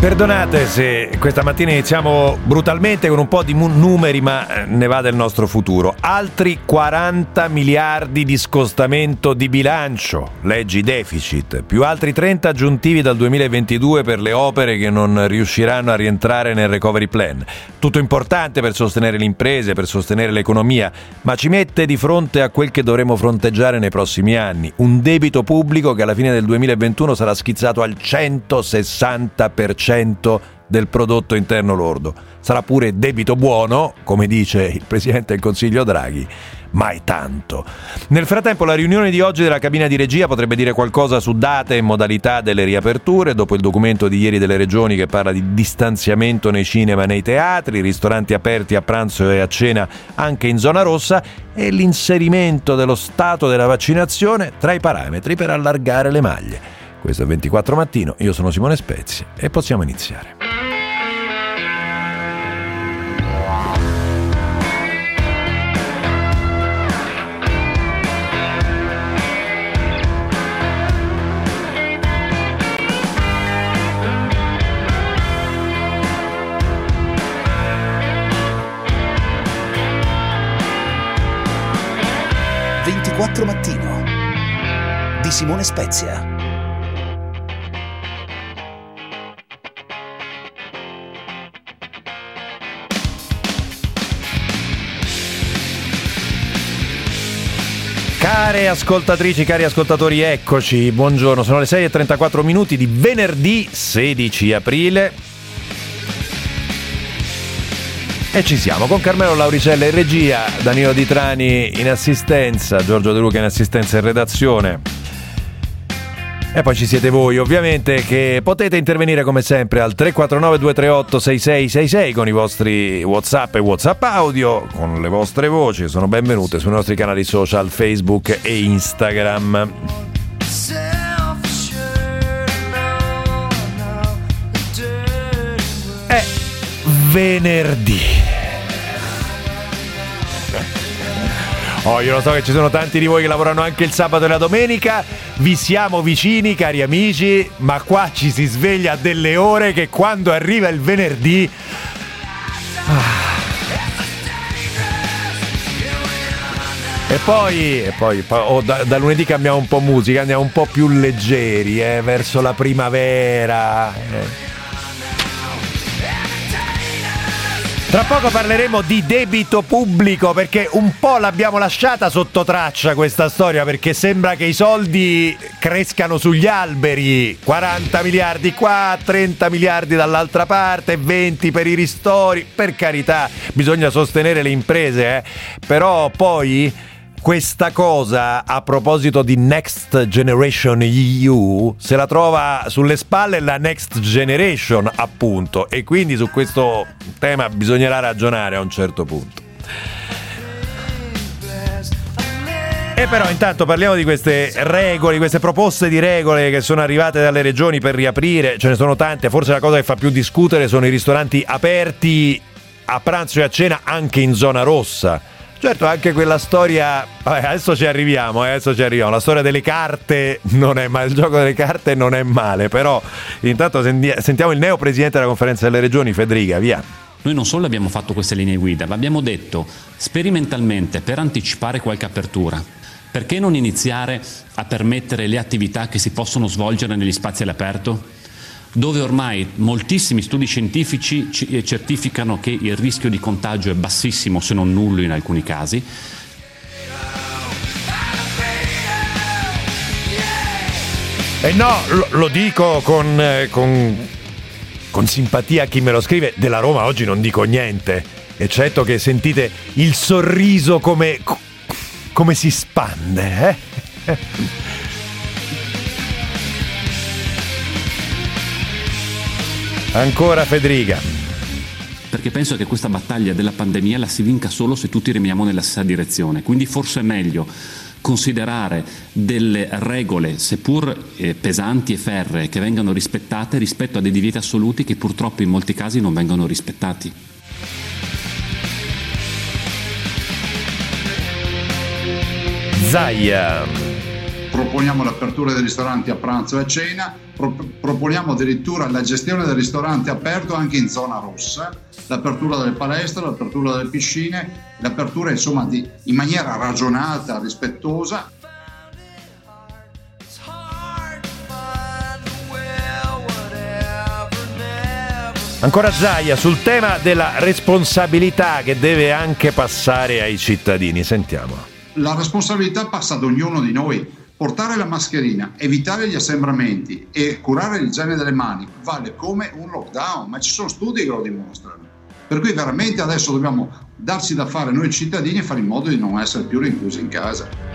Perdonate se questa mattina iniziamo brutalmente con un po' di numeri, ma eh, ne va del nostro futuro. Altri 40 miliardi di scostamento di bilancio, leggi deficit, più altri 30 aggiuntivi dal 2022 per le opere che non riusciranno a rientrare nel recovery plan. Tutto importante per sostenere le imprese, per sostenere l'economia, ma ci mette di fronte a quel che dovremo fronteggiare nei prossimi anni, un debito pubblico che alla fine del 2021 sarà schizzato al 160% del prodotto interno lordo. Sarà pure debito buono, come dice il Presidente del Consiglio Draghi, ma è tanto. Nel frattempo la riunione di oggi della cabina di regia potrebbe dire qualcosa su date e modalità delle riaperture, dopo il documento di ieri delle regioni che parla di distanziamento nei cinema e nei teatri, ristoranti aperti a pranzo e a cena anche in zona rossa e l'inserimento dello stato della vaccinazione tra i parametri per allargare le maglie. Questo è 24 mattino, io sono Simone Spezia e possiamo iniziare. mattino di Simone Spezia. Care ascoltatrici, cari ascoltatori, eccoci, buongiorno, sono le 6.34 minuti di venerdì 16 aprile. E ci siamo con Carmelo Lauricella in regia, Danilo Di Trani in assistenza, Giorgio De Luca in assistenza e redazione. E poi ci siete voi, ovviamente, che potete intervenire come sempre al 349 238 6666 con i vostri WhatsApp e WhatsApp audio, con le vostre voci, sono benvenute sui nostri canali social Facebook e Instagram. È venerdì. Oh, io lo so che ci sono tanti di voi che lavorano anche il sabato e la domenica. Vi siamo vicini, cari amici, ma qua ci si sveglia a delle ore che quando arriva il venerdì. Ah. E poi, e poi oh, da, da, lunedì cambiamo un po' musica, andiamo un po' più leggeri, eh, verso la primavera. Eh. Tra poco parleremo di debito pubblico perché un po' l'abbiamo lasciata sotto traccia questa storia perché sembra che i soldi crescano sugli alberi, 40 miliardi qua, 30 miliardi dall'altra parte, 20 per i ristori, per carità bisogna sostenere le imprese, eh? però poi questa cosa a proposito di Next Generation EU se la trova sulle spalle la Next Generation appunto. E quindi su questo tema bisognerà ragionare a un certo punto. E però intanto parliamo di queste regole, queste proposte di regole che sono arrivate dalle regioni per riaprire, ce ne sono tante, forse la cosa che fa più discutere sono i ristoranti aperti a pranzo e a cena anche in zona rossa Certo, anche quella storia. Vabbè, adesso ci arriviamo, eh, adesso ci arriviamo. La storia delle carte non è male, il gioco delle carte non è male. Però intanto sentiamo il neo presidente della conferenza delle regioni, Federica, via. Noi non solo abbiamo fatto queste linee guida, ma abbiamo detto sperimentalmente per anticipare qualche apertura. Perché non iniziare a permettere le attività che si possono svolgere negli spazi all'aperto? Dove ormai moltissimi studi scientifici eh, certificano che il rischio di contagio è bassissimo, se non nullo in alcuni casi. E eh no, lo, dico con, eh, con, con simpatia a chi me lo scrive, della Roma oggi non dico niente, eccetto che sentite il sorriso come, come si spande. Eh? Ancora Federica. Perché penso che questa battaglia della pandemia la si vinca solo se tutti remiamo nella stessa direzione. Quindi forse è meglio considerare delle regole, seppur eh, pesanti e ferree, che vengano rispettate rispetto a dei divieti assoluti che purtroppo in molti casi non vengono rispettati. Zaia. Proponiamo l'apertura dei ristoranti a pranzo e a cena, pro- proponiamo addirittura la gestione del ristorante aperto anche in zona rossa, l'apertura delle palestre, l'apertura delle piscine, l'apertura insomma di, in maniera ragionata, rispettosa Ancora Zaia sul tema della responsabilità che deve anche passare ai cittadini. Sentiamo. La responsabilità passa ad ognuno di noi. Portare la mascherina, evitare gli assembramenti e curare l'igiene delle mani vale come un lockdown, ma ci sono studi che lo dimostrano. Per cui veramente adesso dobbiamo darci da fare noi cittadini e fare in modo di non essere più rinchiusi in casa.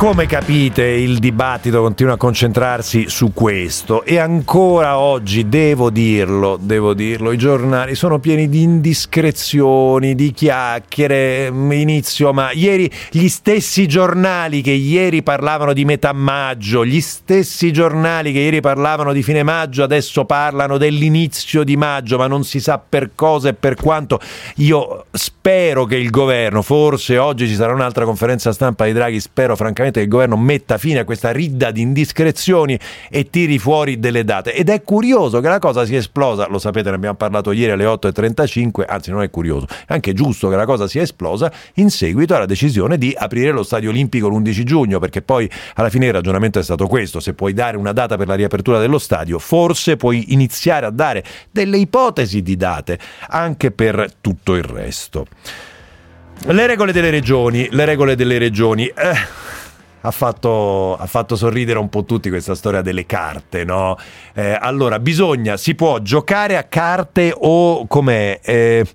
Come capite il dibattito continua a concentrarsi su questo e ancora oggi devo dirlo, devo dirlo, i giornali sono pieni di indiscrezioni, di chiacchiere, mm, inizio ma ieri gli stessi giornali che ieri parlavano di metà maggio, gli stessi giornali che ieri parlavano di fine maggio adesso parlano dell'inizio di maggio, ma non si sa per cosa e per quanto. Io spero che il governo, forse oggi ci sarà un'altra conferenza stampa di Draghi, spero francamente che il governo metta fine a questa ridda di indiscrezioni e tiri fuori delle date. Ed è curioso che la cosa sia esplosa, lo sapete, ne abbiamo parlato ieri alle 8.35, anzi non è curioso, è anche giusto che la cosa sia esplosa in seguito alla decisione di aprire lo stadio olimpico l'11 giugno, perché poi alla fine il ragionamento è stato questo, se puoi dare una data per la riapertura dello stadio, forse puoi iniziare a dare delle ipotesi di date anche per tutto il resto. Le regole delle regioni, le regole delle regioni. Eh ha fatto, ha fatto, sorridere un po' tutti questa storia delle carte, no? Eh, allora, bisogna, si può giocare a carte o com'è? Eh,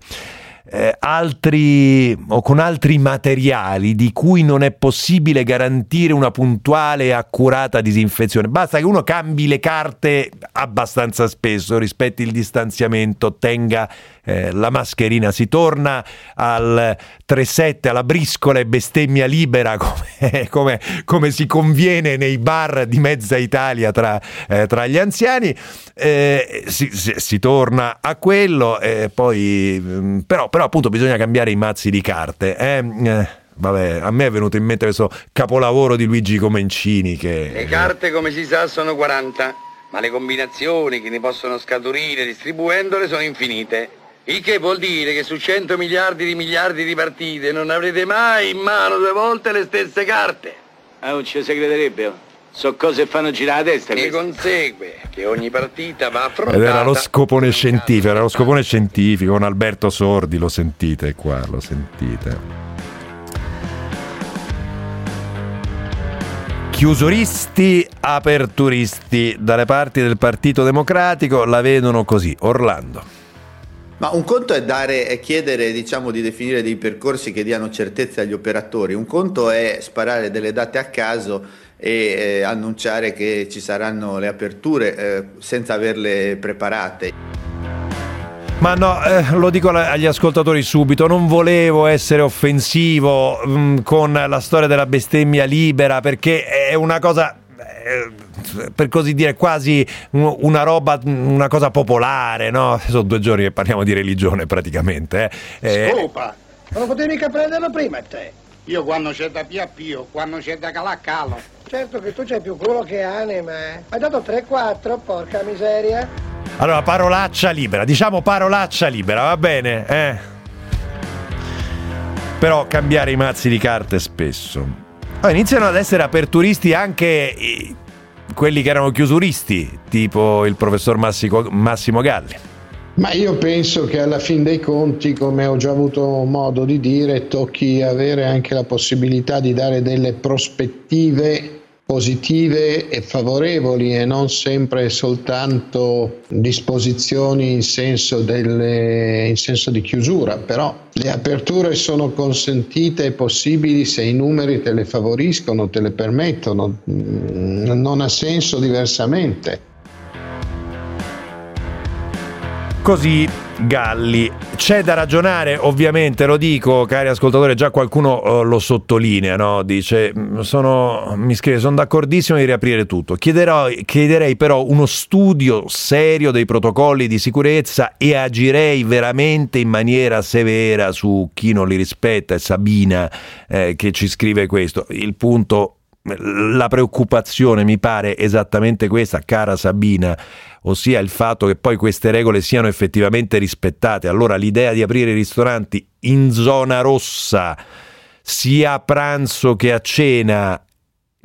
eh, altri o con altri materiali di cui non è possibile garantire una puntuale e accurata disinfezione. Basta che uno cambi le carte abbastanza spesso, rispetti il distanziamento, tenga eh, la mascherina, si torna al 3-7, alla briscola e bestemmia libera come, come, come, si conviene nei bar di mezza Italia tra, eh, tra gli anziani, eh, si, si, si, torna a quello, poi, mm, però, però appunto bisogna cambiare i mazzi di carte. Eh, eh, vabbè, a me è venuto in mente questo capolavoro di Luigi Comencini che... Le carte come si sa sono 40, ma le combinazioni che ne possono scaturire distribuendole sono infinite. Il che vuol dire che su 100 miliardi di miliardi di partite non avrete mai in mano due volte le stesse carte. Ah, non ci si crederebbe. Oh. So cose che fanno girare la testa. Ne consegue che ogni partita va affrontata. Ed era lo scopone scientifico, era lo scopone scientifico con Alberto Sordi, lo sentite qua, lo sentite. Chiusuristi, aperturisti dalle parti del Partito Democratico la vedono così. Orlando. Ma un conto è, dare, è chiedere diciamo, di definire dei percorsi che diano certezza agli operatori, un conto è sparare delle date a caso e eh, annunciare che ci saranno le aperture eh, senza averle preparate. Ma no, eh, lo dico agli ascoltatori subito, non volevo essere offensivo mh, mm, con la storia della bestemmia libera perché è una cosa eh, per così dire quasi una roba, una cosa popolare, no? Sono due giorni che parliamo di religione praticamente. Eh. Scopa, non lo potevi mica prenderlo prima te. Io quando c'è da pia pio, quando c'è da calà calo. Certo che tu c'hai più culo che anima, eh. Hai dato 3-4, porca miseria. Allora, parolaccia libera, diciamo parolaccia libera, va bene, eh? Però cambiare i mazzi di carte spesso. Oh, iniziano ad essere aperturisti anche quelli che erano chiusuristi, tipo il professor Massimo, Massimo Galli. Ma io penso che alla fin dei conti, come ho già avuto modo di dire, tocchi avere anche la possibilità di dare delle prospettive positive e favorevoli e non sempre soltanto disposizioni in senso, delle, in senso di chiusura, però le aperture sono consentite e possibili se i numeri te le favoriscono, te le permettono, mm, non ha senso diversamente. Così Galli. C'è da ragionare, ovviamente, lo dico, cari ascoltatori, già qualcuno uh, lo sottolinea, no? Dice, mm, sono, mi scrive, sono d'accordissimo di riaprire tutto. Chiederò, chiederei però uno studio serio dei protocolli di sicurezza e agirei veramente in maniera severa su chi non li rispetta. È Sabina eh, che ci scrive questo. Il punto la preoccupazione mi pare esattamente questa, cara Sabina, ossia il fatto che poi queste regole siano effettivamente rispettate. Allora l'idea di aprire i ristoranti in zona rossa, sia a pranzo che a cena,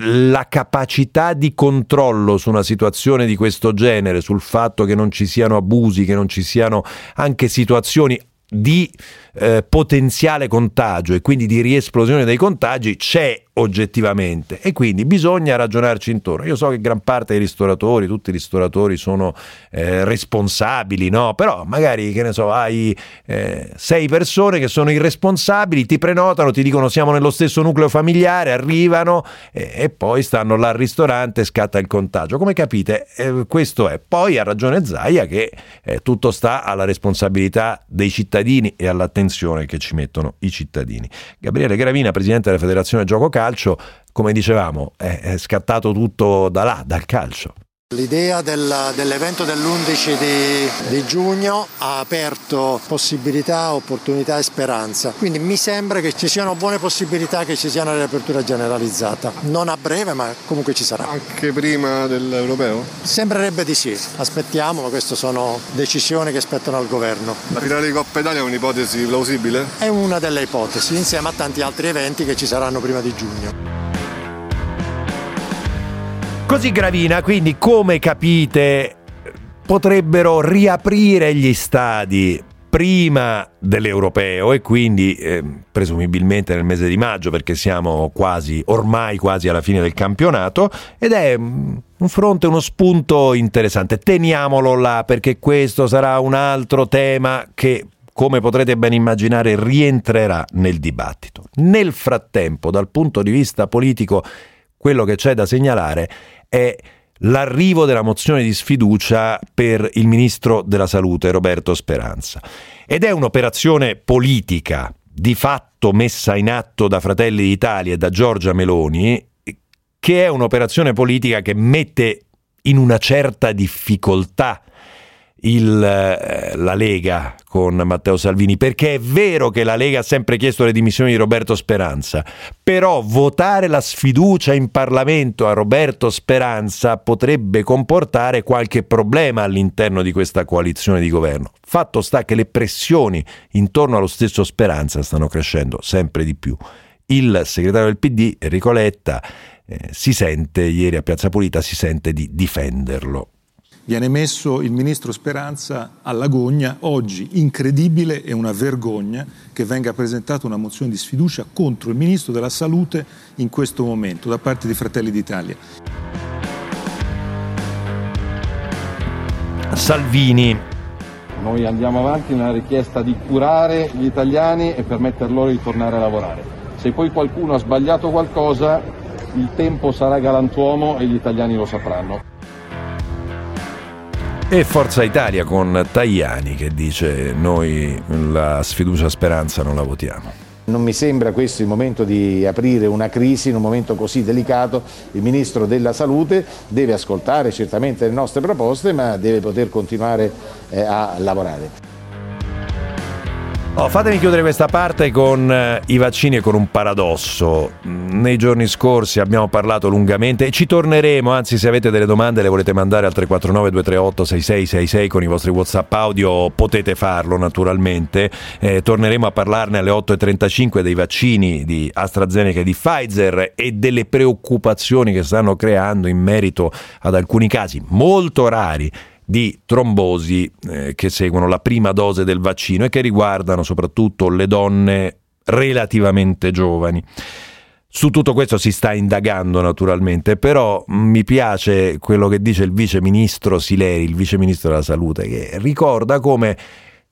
la capacità di controllo su una situazione di questo genere, sul fatto che non ci siano abusi, che non ci siano anche situazioni di eh, potenziale contagio e quindi di riesplosione dei contagi c'è oggettivamente e quindi bisogna ragionarci intorno. Io so che gran parte dei ristoratori, tutti i ristoratori sono eh, responsabili, no? Però magari, che ne so, hai eh, sei persone che sono irresponsabili, ti prenotano, ti dicono siamo nello stesso nucleo familiare, arrivano e, e poi stanno là al ristorante e scatta il contagio. Come capite, eh, questo è. Poi ha ragione Zaia che eh, tutto sta alla responsabilità dei cittadini e all'attenzione che ci mettono i cittadini. Gabriele Gravina, presidente della Federazione Gioco Calcio, calcio, come dicevamo, è, è scattato tutto da là, dal calcio. L'idea del, dell'evento dell'11 di, di, giugno ha aperto possibilità, opportunità e speranza. Quindi mi sembra che ci siano buone possibilità che ci sia una riapertura generalizzata. Non a breve, ma comunque ci sarà. Anche prima dell'europeo? Sembrerebbe di sì. Aspettiamolo, queste sono decisioni che spettano al governo. La finale di Coppa Italia è un'ipotesi plausibile? È una delle ipotesi, insieme a tanti altri eventi che ci saranno prima di giugno. Così Gravina, quindi come capite potrebbero riaprire gli stadi prima dell'europeo e quindi eh, presumibilmente nel mese di maggio perché siamo quasi ormai quasi alla fine del campionato ed è mm, un fronte uno spunto interessante. Teniamolo là perché questo sarà un altro tema che come potrete ben immaginare rientrerà nel dibattito. Nel frattempo dal punto di vista politico quello che c'è da segnalare è l'arrivo della mozione di sfiducia per il ministro della Salute Roberto Speranza. Ed è un'operazione politica di fatto messa in atto da Fratelli d'Italia e da Giorgia Meloni, che è un'operazione politica che mette in una certa difficoltà il, eh, la Lega con Matteo Salvini, perché è vero che la Lega ha sempre chiesto le dimissioni di Roberto Speranza, però votare la sfiducia in Parlamento a Roberto Speranza potrebbe comportare qualche problema all'interno di questa coalizione di governo. Fatto sta che le pressioni intorno allo stesso Speranza stanno crescendo sempre di più. Il segretario del PD, Enrico Letta, eh, si sente, ieri a Piazza Pulita, si sente di difenderlo viene messo il ministro Speranza all'agonia. Oggi, incredibile e una vergogna che venga presentata una mozione di sfiducia contro il ministro della Salute in questo momento da parte di Fratelli d'Italia. Salvini. Noi andiamo avanti nella richiesta di curare gli italiani e permettere loro di tornare a lavorare. Se poi qualcuno ha sbagliato qualcosa, il tempo sarà galantuomo e gli italiani lo sapranno e Forza Italia con Tajani che dice noi la sfiducia speranza non la votiamo. Non mi sembra questo il momento di aprire una crisi in un momento così delicato. Il Ministro della Salute deve ascoltare certamente le nostre proposte ma deve poter continuare eh, a lavorare. Oh, fatemi chiudere questa parte con eh, i vaccini e con un paradosso. Nei giorni scorsi abbiamo parlato lungamente e ci torneremo, anzi se avete delle domande le volete mandare al 349 238 6666 con i vostri WhatsApp audio potete farlo naturalmente. Eh, torneremo a parlarne alle 8.35 dei vaccini di AstraZeneca e di Pfizer e delle preoccupazioni che stanno creando in merito ad alcuni casi molto rari di trombosi eh, che seguono la prima dose del vaccino e che riguardano soprattutto le donne relativamente giovani. Su tutto questo si sta indagando naturalmente, però mi piace quello che dice il vice ministro Sileri, il vice ministro della salute, che ricorda come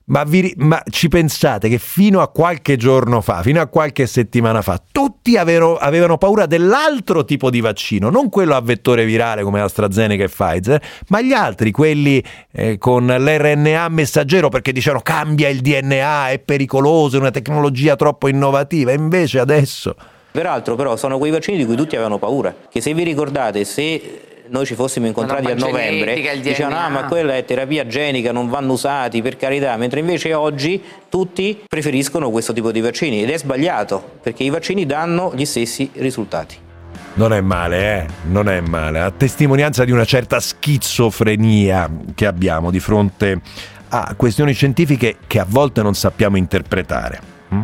ma, vi, ma, ci pensate che fino a qualche giorno fa, fino a qualche settimana fa, tutti avevano, avevano, paura dell'altro tipo di vaccino, non quello a vettore virale come AstraZeneca e Pfizer, ma gli altri, quelli eh, con l'RNA messaggero perché dicevano cambia il DNA, è pericoloso, è una tecnologia troppo innovativa. Invece adesso... Peraltro però sono quei vaccini di cui tutti avevano paura, che se vi ricordate, se noi ci fossimo incontrati a novembre, dicevano ah ma quella è terapia genica, non vanno usati per carità, mentre invece oggi tutti preferiscono questo tipo di vaccini ed è sbagliato perché i vaccini danno gli stessi risultati. Non è male, eh? Non è male. A testimonianza di una certa schizofrenia che abbiamo di fronte a questioni scientifiche che a volte non sappiamo interpretare. Hm?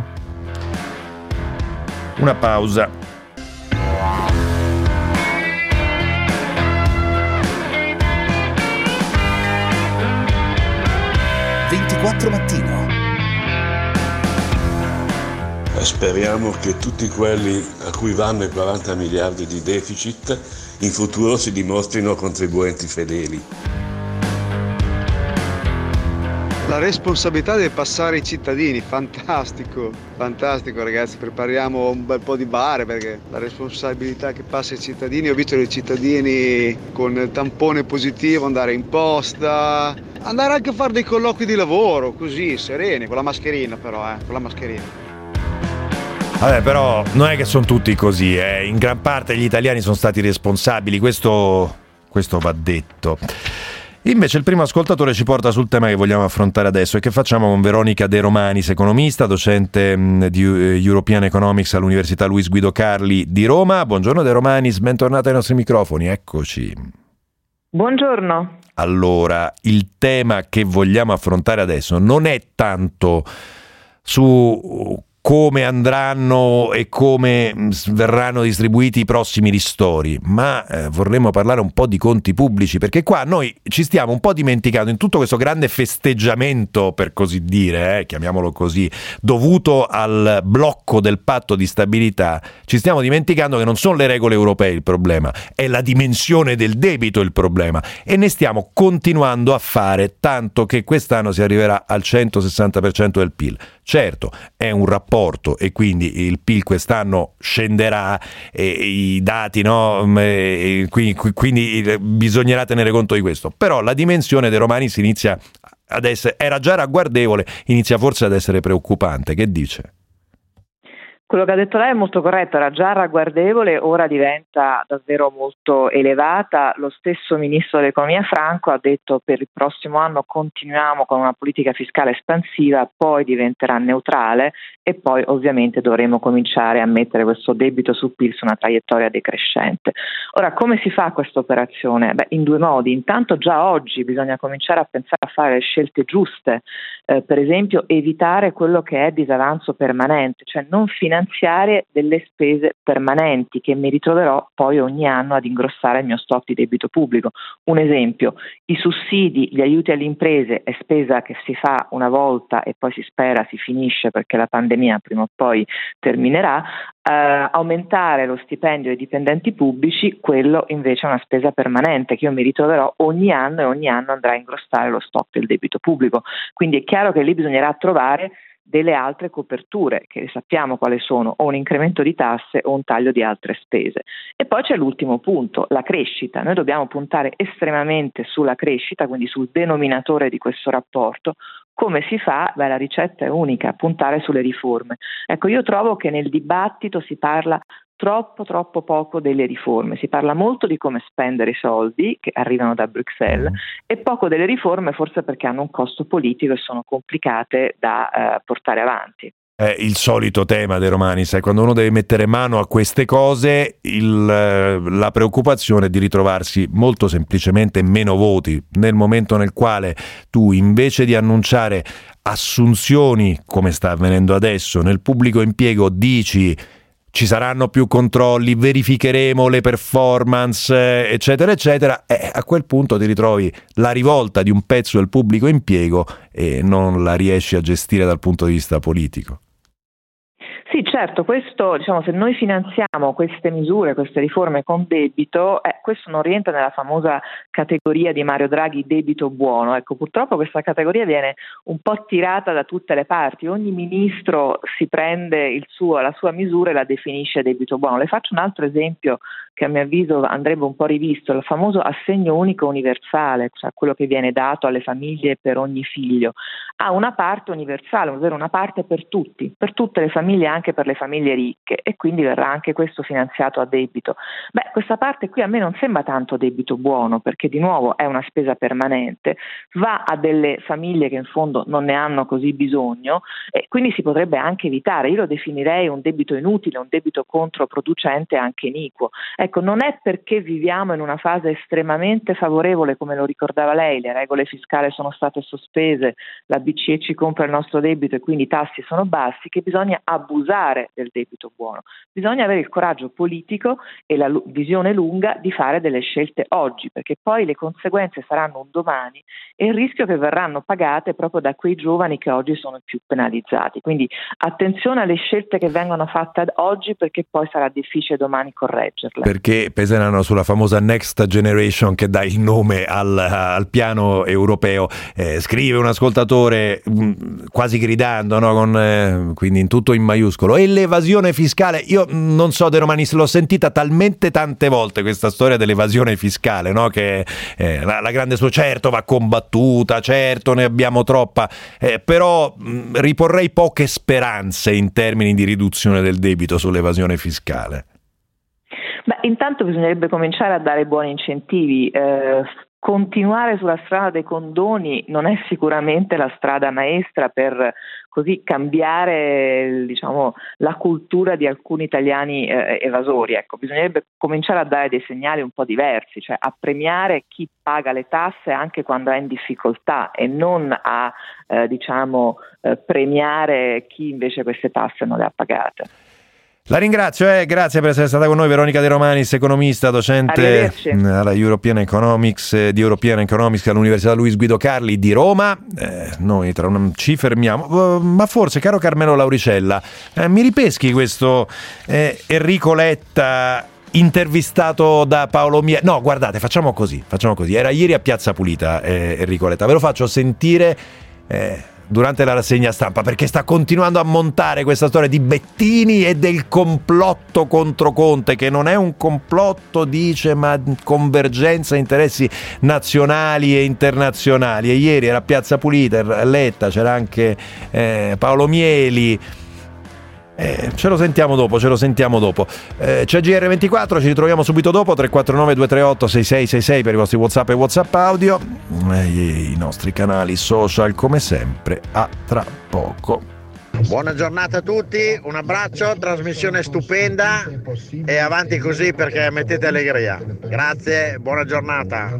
Una pausa. Mattino. Speriamo che tutti quelli a cui vanno i 40 miliardi di deficit in futuro si dimostrino contribuenti fedeli. La responsabilità deve passare ai cittadini, fantastico, fantastico ragazzi, prepariamo un bel po' di bare perché la responsabilità che passa ai cittadini, ho visto i cittadini con il tampone positivo andare in posta, andare anche a fare dei colloqui di lavoro, così, sereni, con la mascherina però, eh, con la mascherina. Vabbè, però non è che sono tutti così, eh. in gran parte gli italiani sono stati responsabili, questo, questo va detto. Invece il primo ascoltatore ci porta sul tema che vogliamo affrontare adesso e che facciamo con Veronica De Romanis, economista, docente mm, di eh, European Economics all'Università Luis Guido Carli di Roma. Buongiorno De Romanis, bentornata ai nostri microfoni, eccoci. Buongiorno. Allora, il tema che vogliamo affrontare adesso non è tanto su come andranno e come mm, verranno distribuiti i prossimi ristori, ma eh, vorremmo parlare un po' di conti pubblici, perché qua noi ci stiamo un po' dimenticando in tutto questo grande festeggiamento, per così dire, eh, chiamiamolo così, dovuto al blocco del patto di stabilità, ci stiamo dimenticando che non sono le regole europee il problema, è la dimensione del debito il problema e ne stiamo continuando a fare tanto che quest'anno si arriverà al 160% del PIL. Certo, è un rapporto e quindi il PIL quest'anno scenderà e i dati, no? Mm, quindi, quindi bisognerà tenere conto di questo. Però la dimensione dei romani si inizia ad essere, era già ragguardevole, inizia forse ad essere preoccupante. Che dice? Quello che ha detto lei è molto corretto, era già ragguardevole, ora diventa davvero molto elevata. Lo stesso ministro dell'economia Franco ha detto per il prossimo anno continuiamo con una politica fiscale espansiva, poi diventerà neutrale e poi ovviamente dovremo cominciare a mettere questo debito su PIL su una traiettoria decrescente. Ora, come si fa questa operazione? Beh, in due modi. Intanto già oggi bisogna cominciare a pensare a fare le scelte giuste, eh, per esempio evitare quello che è disavanzo permanente, cioè non finanziare finanziare delle spese permanenti che mi ritroverò poi ogni anno ad ingrossare il mio stock di debito pubblico. Un esempio, i sussidi, gli aiuti alle imprese è spesa che si fa una volta e poi si spera si finisce perché la pandemia prima o poi terminerà, Uh, aumentare lo stipendio ai dipendenti pubblici, quello invece è una spesa permanente che io mi ritroverò ogni anno e ogni anno andrà a ingrossare lo stock del debito pubblico. Quindi è chiaro che lì bisognerà trovare delle altre coperture, che sappiamo quali sono, o un incremento di tasse o un taglio di altre spese. E poi c'è l'ultimo punto, la crescita. Noi dobbiamo puntare estremamente sulla crescita, quindi sul denominatore di questo rapporto. Come si fa? Beh, la ricetta è unica, puntare sulle riforme. Ecco, io trovo che nel dibattito si parla troppo troppo poco delle riforme, si parla molto di come spendere i soldi che arrivano da Bruxelles mm. e poco delle riforme forse perché hanno un costo politico e sono complicate da eh, portare avanti. È il solito tema dei romani, sai, quando uno deve mettere mano a queste cose, il, eh, la preoccupazione è di ritrovarsi molto semplicemente meno voti nel momento nel quale tu invece di annunciare assunzioni, come sta avvenendo adesso, nel pubblico impiego dici ci saranno più controlli, verificheremo le performance, eccetera, eccetera, e a quel punto ti ritrovi la rivolta di un pezzo del pubblico impiego e non la riesci a gestire dal punto di vista politico. Sì, certo, questo, diciamo, se noi finanziamo queste misure, queste riforme con debito, eh, questo non rientra nella famosa categoria di Mario Draghi debito buono. Ecco, purtroppo questa categoria viene un po' tirata da tutte le parti, ogni ministro si prende suo, la sua misura e la definisce debito buono. Le faccio un altro esempio che a mio avviso andrebbe un po' rivisto, il famoso assegno unico universale, cioè quello che viene dato alle famiglie per ogni figlio, ha una parte universale, ovvero una parte per tutti, per tutte le famiglie anche anche per le famiglie ricche e quindi verrà anche questo finanziato a debito. Beh, questa parte qui a me non sembra tanto debito buono perché di nuovo è una spesa permanente, va a delle famiglie che in fondo non ne hanno così bisogno e quindi si potrebbe anche evitare. Io lo definirei un debito inutile, un debito controproducente anche iniquo. Ecco, non è perché viviamo in una fase estremamente favorevole, come lo ricordava lei, le regole fiscali sono state sospese, la BCE ci compra il nostro debito e quindi i tassi sono bassi, che bisogna abusare del debito buono. Bisogna avere il coraggio politico e la visione lunga di fare delle scelte oggi, perché poi le conseguenze saranno un domani e il rischio che verranno pagate proprio da quei giovani che oggi sono più penalizzati. Quindi attenzione alle scelte che vengono fatte oggi perché poi sarà difficile domani correggerle. Perché peseranno sulla famosa Next Generation che dà il nome al, al piano europeo. Eh, scrive un ascoltatore mh, mm, quasi gridando, no? Con, eh, quindi in tutto in maiuscolo. E l'evasione fiscale, io non so De Romanis, l'ho sentita talmente tante volte questa storia dell'evasione fiscale, no? che eh, la, la, grande sua certo va combattuta, certo ne abbiamo troppa, eh, però mh, riporrei poche speranze in termini di riduzione del debito sull'evasione fiscale. Beh, intanto bisognerebbe cominciare a dare buoni incentivi. Eh, continuare sulla strada dei condoni non è sicuramente la strada maestra per così cambiare diciamo, la cultura di alcuni italiani eh, evasori. Ecco, bisognerebbe cominciare a dare dei segnali un po' diversi, cioè a premiare chi paga le tasse anche quando è in difficoltà e non a eh, diciamo, eh, premiare chi invece queste tasse non le ha pagate. La ringrazio, eh, grazie per essere stata con noi Veronica De Romanis, economista, docente alla European Economics, eh, di European Economics all'Università Luis Guido Carli di Roma. Eh, noi tra un, ci fermiamo, uh, ma forse, caro Carmelo Lauricella, eh, mi ripeschi questo eh, Enrico Letta intervistato da Paolo Mia. No, guardate, facciamo così, facciamo così. Era ieri a Piazza Pulita eh, Enrico Letta, ve lo faccio sentire durante la rassegna stampa perché sta continuando a montare questa storia di Bettini e del complotto contro Conte che non è un complotto dice ma convergenza interessi nazionali e internazionali. E ieri era Piazza Pulita Letta c'era anche eh, Paolo Mieli eh, ce lo sentiamo dopo, ce lo sentiamo dopo. Eh, c'è GR24, ci ritroviamo subito dopo, 349 238 6666 per i vostri WhatsApp e WhatsApp audio. E i nostri canali social come sempre. A tra poco. Buona giornata a tutti, un abbraccio, trasmissione stupenda e avanti così perché mettete allegria. Grazie, buona giornata.